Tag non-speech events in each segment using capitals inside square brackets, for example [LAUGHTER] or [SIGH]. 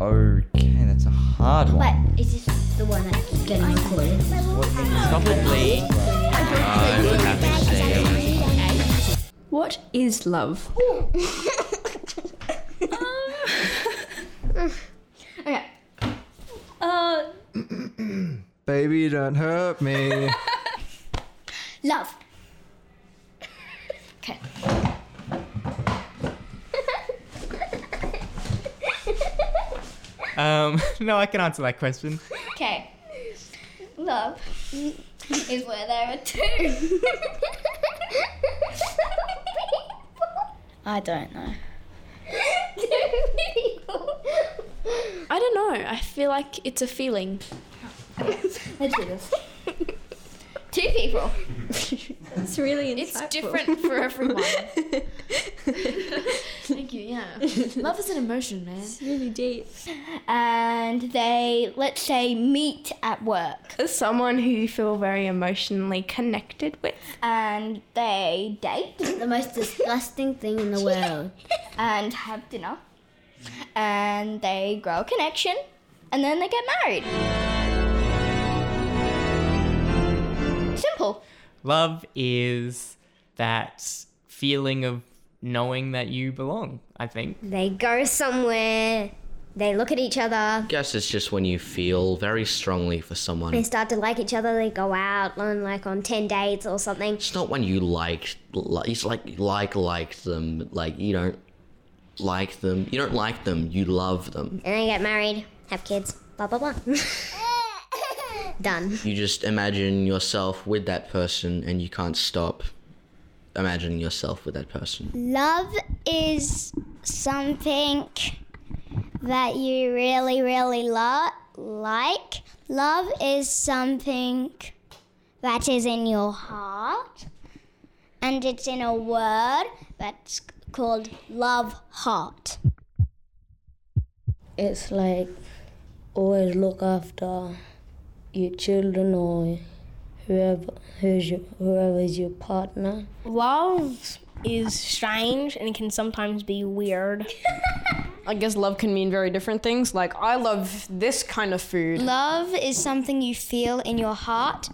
Okay, that's a hard But one. is this the one that's getting recorded? Probably. I would have to say. What is love? [LAUGHS] [LAUGHS] Okay. Uh, Baby, don't hurt me. [LAUGHS] Love. Okay. Um, [LAUGHS] no, I can answer that question. Okay. Love is where there are two. I don't know. I don't know. I feel like it's a feeling. Let's do this. Two people. It's really insightful. It's different for everyone. [LAUGHS] Thank you. Yeah. [LAUGHS] love is an emotion, man. It's really deep. And they, let's say, meet at work. As Someone who you feel very emotionally connected with. And they date. the most disgusting thing in the world. [LAUGHS] and have dinner. And they grow a connection. And then they get married. Simple. Love is that feeling of knowing that you belong, I think. They go somewhere, they look at each other, guess it's just when you feel very strongly for someone. they start to like each other, they go out on like on 10 dates or something. It's not when you like, like it's like like like them. Like you don't like them. You don't like them. You love them. And they get married, have kids, blah blah blah. [LAUGHS] Done. You just imagine yourself with that person, and you can't stop imagining yourself with that person. Love is something that you really, really lo- like. Love is something that is in your heart, and it's in a word that's called love heart. It's like always look after your children or whoever who's your, whoever's your partner. Love is strange and it can sometimes be weird. [LAUGHS] I guess love can mean very different things. Like, I love this kind of food. Love is something you feel in your heart,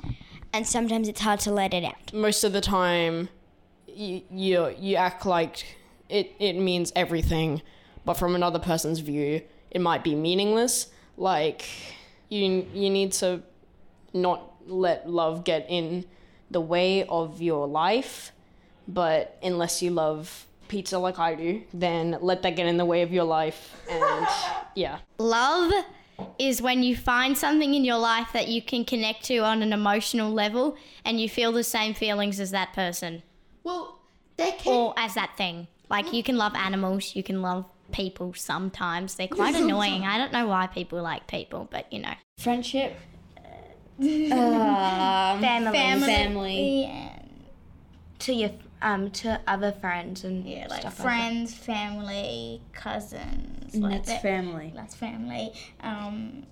and sometimes it's hard to let it out. Most of the time, you, you, you act like it, it means everything, but from another person's view, it might be meaningless. Like, you, you need to not let love get in the way of your life, but unless you love pizza like I do, then let that get in the way of your life. And [LAUGHS] yeah. Love is when you find something in your life that you can connect to on an emotional level and you feel the same feelings as that person. Well, they can. Or as that thing. Like you can love animals, you can love people sometimes. They're quite [LAUGHS] annoying. I don't know why people like people, but you know. Friendship. Um, family. family. To your um to other friends and Yeah, like stuff friends, family, cousins. And like that's that. family. That's family. Um,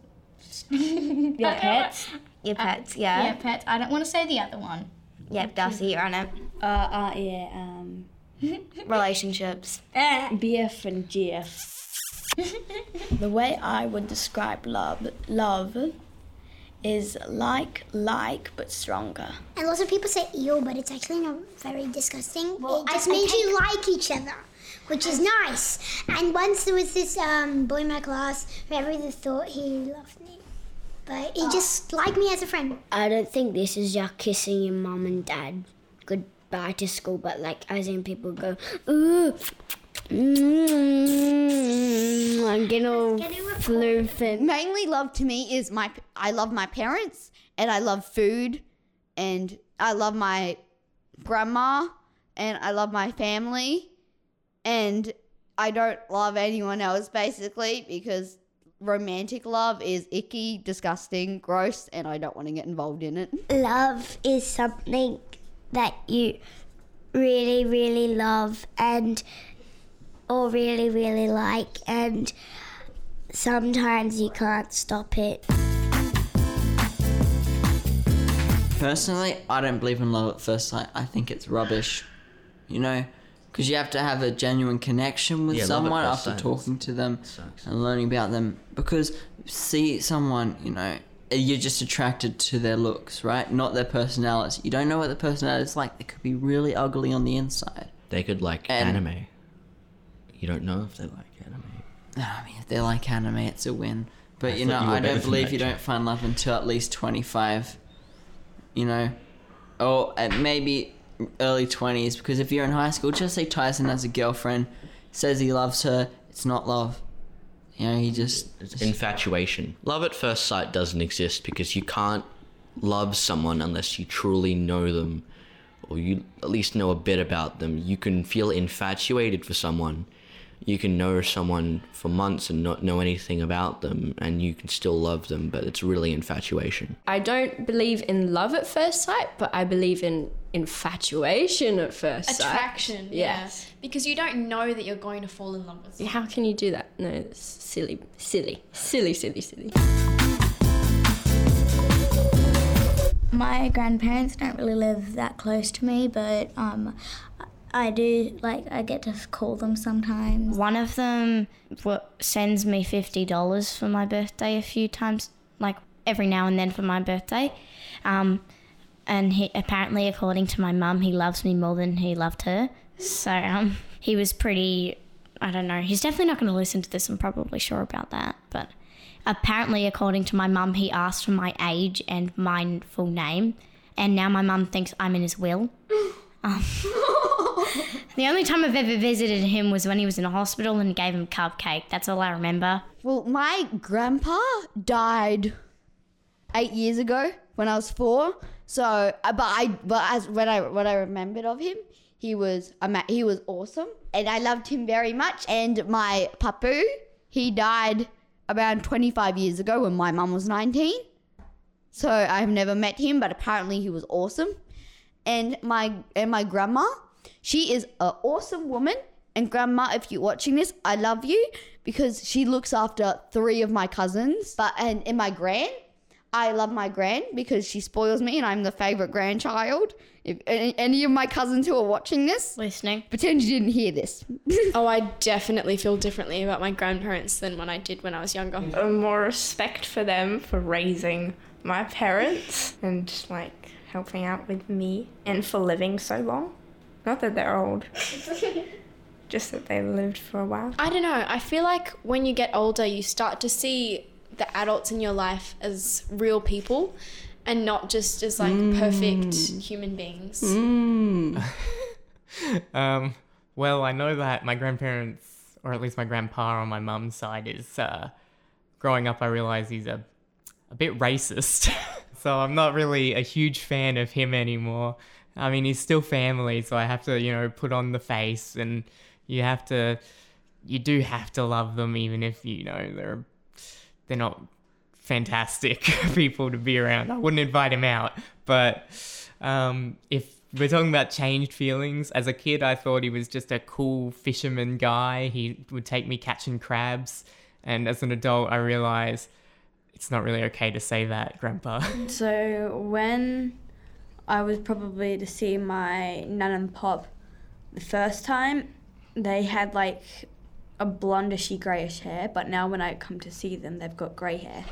Your [LAUGHS] pets. Your pets. yeah, Yeah. pets. I don't want to say the other one. Yep. Darcy, you're on it. Uh, uh yeah, um [LAUGHS] Relationships. BF and GF. [LAUGHS] The way I would describe love, love is like, like, but stronger. And lots of people say ew, but it's actually not very disgusting. Well, it just I- I means take- you like each other, which is nice. And once there was this um, boy in my class who everyone thought he loved me. But he just liked me as a friend. I don't think this is just kissing your mum and dad goodbye to school, but like as in people go, ooh, mm, I'm getting all floof and Mainly, love to me is my. I love my parents, and I love food, and I love my grandma, and I love my family, and I don't love anyone else basically because romantic love is icky, disgusting, gross, and I don't want to get involved in it. Love is something that you really, really love and or really, really like, and sometimes you can't stop it. Personally, I don't believe in love at first sight. I think it's rubbish. You know, because you have to have a genuine connection with Yeah, someone after talking to them and learning about them. Because see someone, you know, you're just attracted to their looks, right? Not their personality. You don't know what the personality is like. They could be really ugly on the inside. They could like And- anime. You don't know if they like anime. I mean, if they like anime, it's a win. But I you know, you I don't believe you don't find love until at least 25. You know? Or uh, maybe early 20s, because if you're in high school, just say Tyson has a girlfriend, says he loves her, it's not love. You know, he just. Infatuation. Love at first sight doesn't exist because you can't love someone unless you truly know them or you at least know a bit about them. You can feel infatuated for someone. You can know someone for months and not know anything about them and you can still love them, but it's really infatuation. I don't believe in love at first sight, but I believe in infatuation at first sight. Attraction, yeah. Yes. Because you don't know that you're going to fall in love with someone. How can you do that? No, it's silly, silly, silly, silly, silly. My grandparents don't really live that close to me, but um, I do like I get to call them sometimes. One of them sends me fifty dollars for my birthday a few times, like every now and then for my birthday. Um, and he apparently, according to my mum, he loves me more than he loved her. So um, he was pretty. I don't know. He's definitely not going to listen to this. I'm probably sure about that. But apparently, according to my mum, he asked for my age and my full name, and now my mum thinks I'm in his will. [LAUGHS] Um, [LAUGHS] the only time I've ever visited him was when he was in a hospital and gave him cupcake. That's all I remember. Well, my grandpa died eight years ago when I was four. So, uh, but I, but as what I what I remembered of him, he was he was awesome, and I loved him very much. And my papu, he died around 25 years ago when my mum was 19. So I've never met him, but apparently he was awesome. And my and my grandma, she is an awesome woman. And grandma, if you're watching this, I love you because she looks after three of my cousins. But and, and my grand, I love my grand because she spoils me and I'm the favorite grandchild. If any, any of my cousins who are watching this, listening, pretend you didn't hear this. [LAUGHS] oh, I definitely feel differently about my grandparents than when I did when I was younger. more respect for them for raising my parents and like helping out with me and for living so long. Not that they're old, [LAUGHS] just that they lived for a while. I don't know. I feel like when you get older, you start to see the adults in your life as real people and not just as like perfect human beings. [LAUGHS] um, well, I know that my grandparents, or at least my grandpa on my mum's side, is uh, growing up. I realized he's a a bit racist, [LAUGHS] so I'm not really a huge fan of him anymore. I mean, he's still family, so I have to, you know, put on the face, and you have to, you do have to love them, even if you know they're they're not fantastic [LAUGHS] people to be around. I wouldn't invite him out, but um, if we're talking about changed feelings, as a kid, I thought he was just a cool fisherman guy. He would take me catching crabs, and as an adult, I realized it's not really okay to say that, Grandpa. So when I was probably to see my nan and pop the first time, they had like a blondishy greyish hair, but now when I come to see them, they've got grey hair.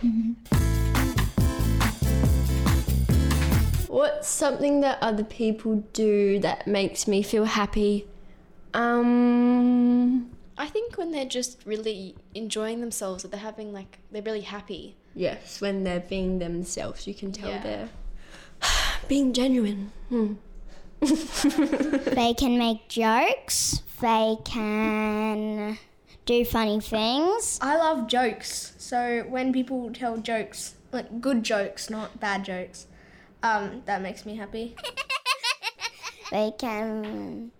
What's something that other people do that makes me feel happy? Um, I think when they're just really enjoying themselves or they're having like they're really happy. yes, when they're being themselves, you can tell Yeah. they're being genuine. Hmm. [LAUGHS] they can make jokes. They can do funny things. I love jokes. So when people tell jokes, like good jokes, not bad jokes, um, that makes me happy. [LAUGHS] They can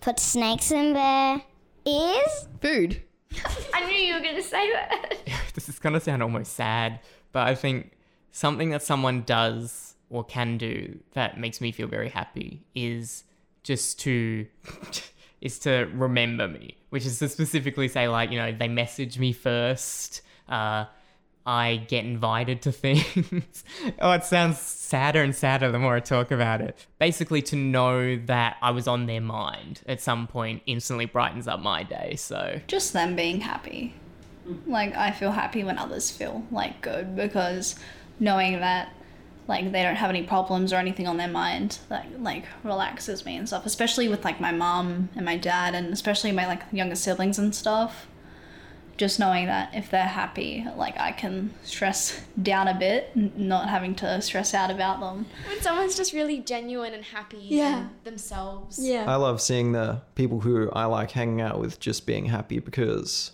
put snakes in their ears. Food. [LAUGHS] I knew you were gonna say that. this is gonna sound almost sad, but I think something that someone does or can do that makes me feel very happy is just to [LAUGHS] is to remember me, which is to specifically say like you know they message me first, uh, I get invited to [LAUGHS] things. oh, it sounds sadder and sadder the more I talk about it. Basically, to know that I was on their mind at some point instantly brightens up my day. So, just them being happy. Like, I feel happy when others feel like good because knowing that like they don't have any problems or anything on their mind that like relaxes me and stuff especially with like my mom and my dad and especially my like younger siblings and stuff just knowing that if they're happy like i can stress down a bit n- not having to stress out about them When someone's just really genuine and happy Yeah. in themselves. Yeah. I love seeing the people who I like hanging out with just being happy because,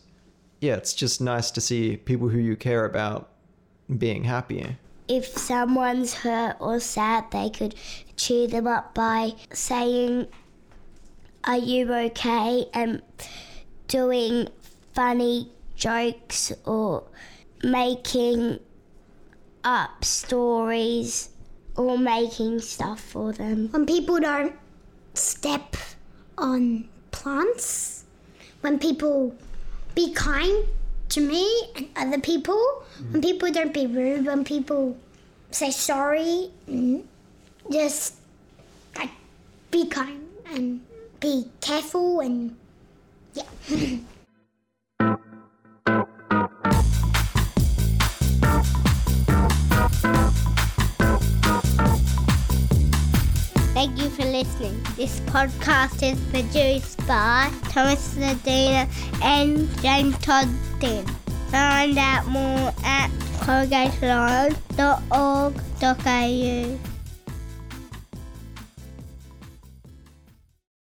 yeah, it's just nice to see people who you care about being happy. If someone's hurt or sad, they could cheer them up by saying, Are you okay? and doing funny jokes or making up stories or making stuff for them. When people don't step on plants, when people be kind to me and other people, when mm. people don't be rude, when people say sorry, just like be kind and be careful and yeah. [LAUGHS] listening. This podcast is produced by Thomas Ladina and James Toddin. Find out more at colgateline.org.au.